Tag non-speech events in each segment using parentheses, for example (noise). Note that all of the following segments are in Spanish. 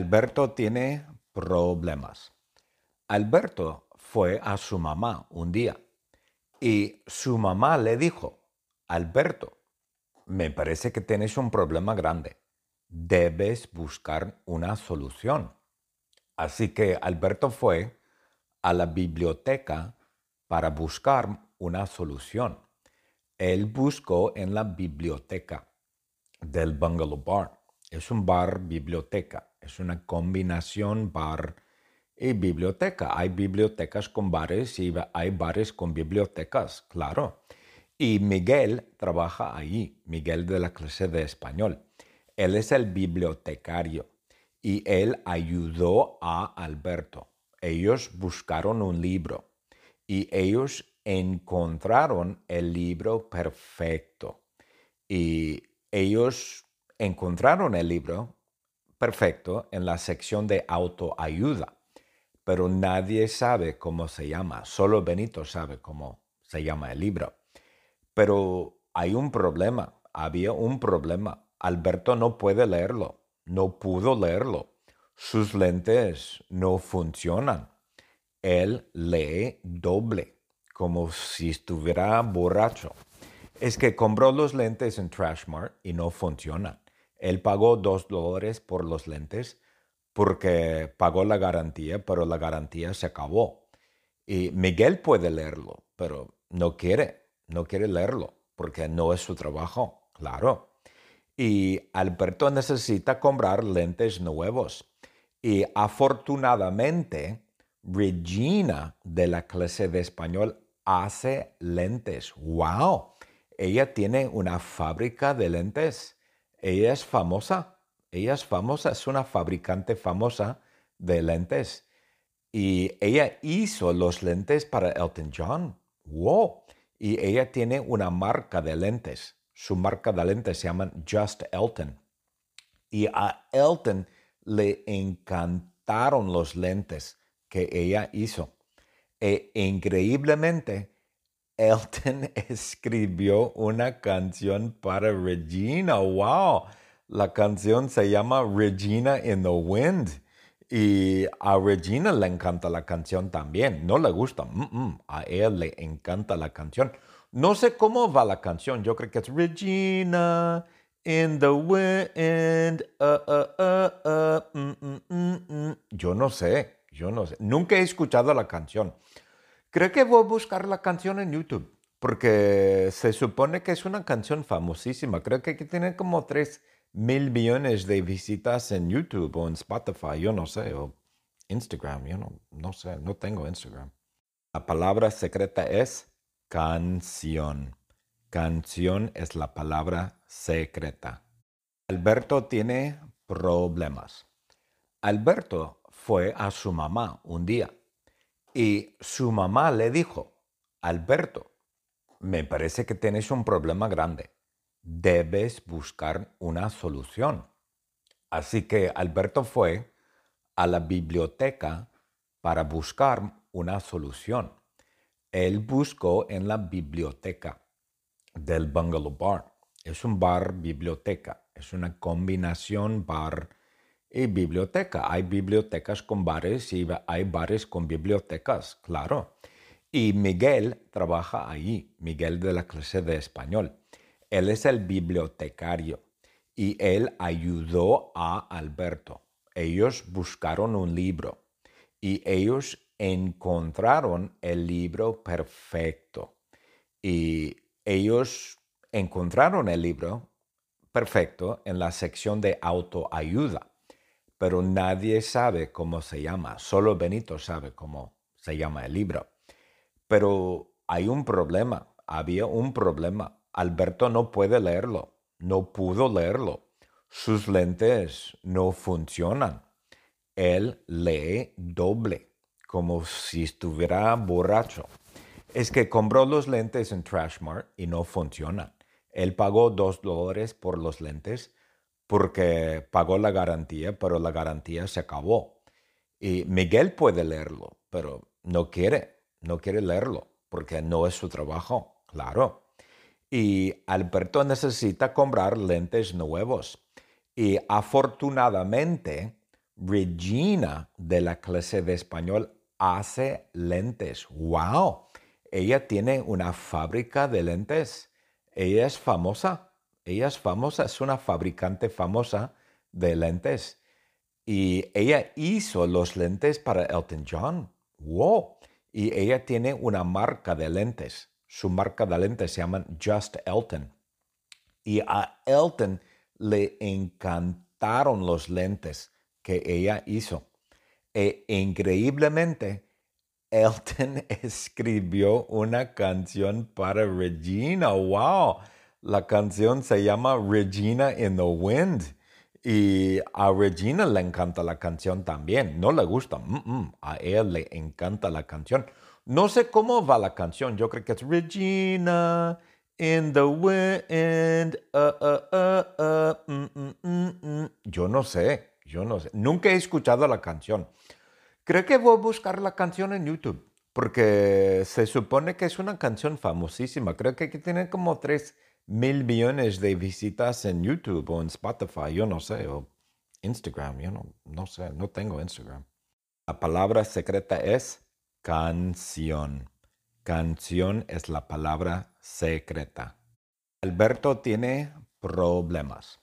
Alberto tiene problemas. Alberto fue a su mamá un día y su mamá le dijo, Alberto, me parece que tienes un problema grande. Debes buscar una solución. Así que Alberto fue a la biblioteca para buscar una solución. Él buscó en la biblioteca del Bungalow Bar. Es un bar biblioteca, es una combinación bar y biblioteca. Hay bibliotecas con bares y hay bares con bibliotecas, claro. Y Miguel trabaja ahí, Miguel de la clase de español. Él es el bibliotecario y él ayudó a Alberto. Ellos buscaron un libro y ellos encontraron el libro perfecto. Y ellos encontraron el libro perfecto en la sección de autoayuda, pero nadie sabe cómo se llama, solo Benito sabe cómo se llama el libro. Pero hay un problema, había un problema. Alberto no puede leerlo, no pudo leerlo. Sus lentes no funcionan. Él lee doble, como si estuviera borracho. Es que compró los lentes en Trashmart y no funcionan. Él pagó dos dólares por los lentes porque pagó la garantía, pero la garantía se acabó. Y Miguel puede leerlo, pero no quiere, no quiere leerlo porque no es su trabajo, claro. Y Alberto necesita comprar lentes nuevos. Y afortunadamente, Regina de la clase de español hace lentes. ¡Wow! Ella tiene una fábrica de lentes. Ella es famosa. Ella es famosa, es una fabricante famosa de lentes. Y ella hizo los lentes para Elton John. ¡Wow! Y ella tiene una marca de lentes. Su marca de lentes se llama Just Elton. Y a Elton le encantaron los lentes que ella hizo. E increíblemente, Elton (laughs) escribió una canción para Regina. ¡Wow! La canción se llama Regina in the Wind. Y a Regina le encanta la canción también. No le gusta. a él le encanta la canción. No sé cómo va la canción. Yo creo que es Regina in the wind. Uh, uh, uh, mm, mm, mm, Yo no sé, yo no sé. Nunca he escuchado la canción. Creo que voy a buscar la canción en YouTube, porque se supone que es una canción famosísima. Creo que tiene como 3 mil millones de visitas en YouTube o en Spotify, yo no sé, o Instagram, yo no, no sé, no tengo Instagram. La palabra secreta es canción. Canción es la palabra secreta. Alberto tiene problemas. Alberto fue a su mamá un día y su mamá le dijo, Alberto, me parece que tienes un problema grande. Debes buscar una solución. Así que Alberto fue a la biblioteca para buscar una solución. Él buscó en la biblioteca del Bungalow Bar. Es un bar biblioteca, es una combinación bar y biblioteca. Hay bibliotecas con bares y hay bares con bibliotecas, claro. Y Miguel trabaja ahí, Miguel de la clase de español. Él es el bibliotecario y él ayudó a Alberto. Ellos buscaron un libro y ellos encontraron el libro perfecto. Y ellos encontraron el libro perfecto en la sección de autoayuda, pero nadie sabe cómo se llama, solo Benito sabe cómo se llama el libro. Pero hay un problema, había un problema. Alberto no puede leerlo, no pudo leerlo. Sus lentes no funcionan. Él lee doble, como si estuviera borracho es que compró los lentes en Trashmart y no funcionan. Él pagó dos dólares por los lentes porque pagó la garantía, pero la garantía se acabó. Y Miguel puede leerlo, pero no quiere, no quiere leerlo porque no es su trabajo, claro. Y Alberto necesita comprar lentes nuevos. Y afortunadamente, Regina de la clase de español hace lentes. ¡Wow! Ella tiene una fábrica de lentes. Ella es famosa. Ella es famosa, es una fabricante famosa de lentes. Y ella hizo los lentes para Elton John. ¡Wow! Y ella tiene una marca de lentes. Su marca de lentes se llama Just Elton. Y a Elton le encantaron los lentes que ella hizo. E increíblemente, Elton (laughs) escribió una canción para Regina. ¡Wow! La canción se llama Regina in the Wind. Y a Regina le encanta la canción también. No le gusta. A él le encanta la canción. No sé cómo va la canción. Yo creo que es Regina in the wind. Uh, uh, uh, mm, mm, mm, Yo no sé. Yo no sé. Nunca he escuchado la canción. Creo que voy a buscar la canción en YouTube. Porque se supone que es una canción famosísima. Creo que tiene como tres mil millones de visitas en YouTube o en Spotify, yo no sé, o Instagram, yo no, no sé, no tengo Instagram. La palabra secreta es canción. Canción es la palabra secreta. Alberto tiene problemas.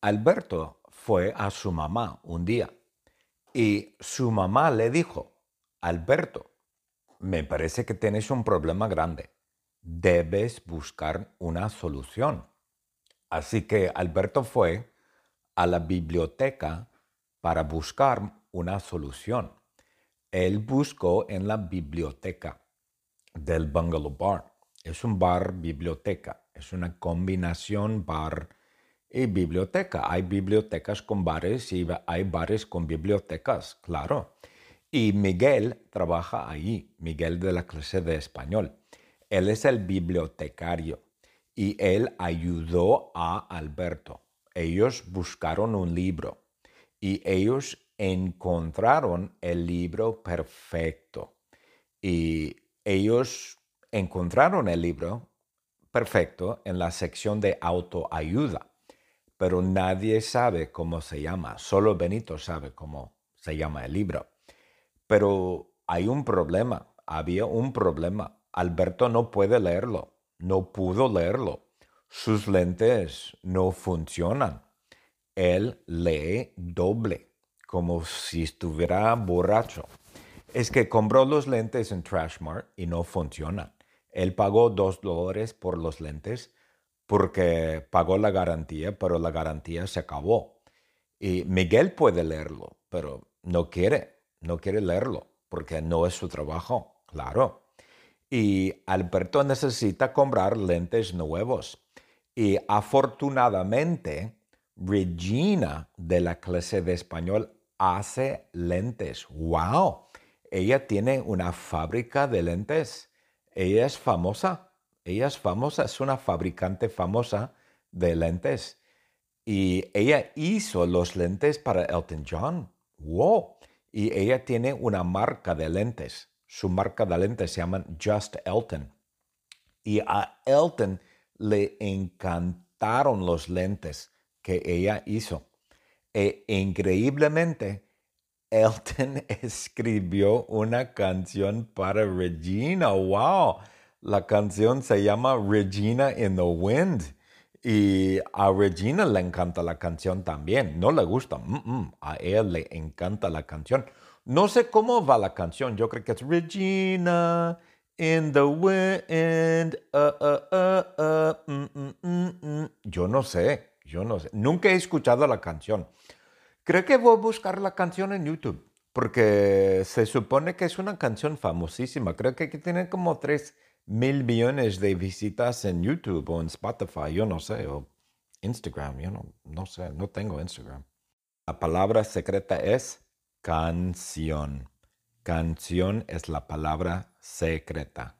Alberto fue a su mamá un día y su mamá le dijo, Alberto, me parece que tienes un problema grande debes buscar una solución. Así que Alberto fue a la biblioteca para buscar una solución. Él buscó en la biblioteca del Bungalow Bar. Es un bar biblioteca, es una combinación bar y biblioteca. Hay bibliotecas con bares y hay bares con bibliotecas, claro. Y Miguel trabaja ahí, Miguel de la clase de español. Él es el bibliotecario y él ayudó a Alberto. Ellos buscaron un libro y ellos encontraron el libro perfecto. Y ellos encontraron el libro perfecto en la sección de autoayuda, pero nadie sabe cómo se llama, solo Benito sabe cómo se llama el libro. Pero hay un problema, había un problema Alberto no puede leerlo, no pudo leerlo. Sus lentes no funcionan. Él lee doble, como si estuviera borracho. Es que compró los lentes en Trashmart y no funcionan. Él pagó dos dólares por los lentes porque pagó la garantía, pero la garantía se acabó. Y Miguel puede leerlo, pero no quiere, no quiere leerlo porque no es su trabajo, claro y Alberto necesita comprar lentes nuevos. Y afortunadamente, Regina de la clase de español hace lentes. ¡Wow! Ella tiene una fábrica de lentes. Ella es famosa. Ella es famosa, es una fabricante famosa de lentes. Y ella hizo los lentes para Elton John. ¡Wow! Y ella tiene una marca de lentes su marca de lentes se llama Just Elton. Y a Elton le encantaron los lentes que ella hizo. E increíblemente, Elton (laughs) escribió una canción para Regina. ¡Wow! La canción se llama Regina in the Wind. Y a Regina le encanta la canción también. No le gusta. a él le encanta la canción. No sé cómo va la canción. Yo creo que es Regina in the wind. Uh, uh, uh, yo no sé, yo no sé. Nunca he escuchado la canción. Creo que voy a buscar la canción en YouTube porque se supone que es una canción famosísima. Creo que tiene como 3 mil millones de visitas en YouTube o en Spotify. Yo no sé, o Instagram. Yo no, no sé, no tengo Instagram. La palabra secreta es Canción. Canción es la palabra secreta.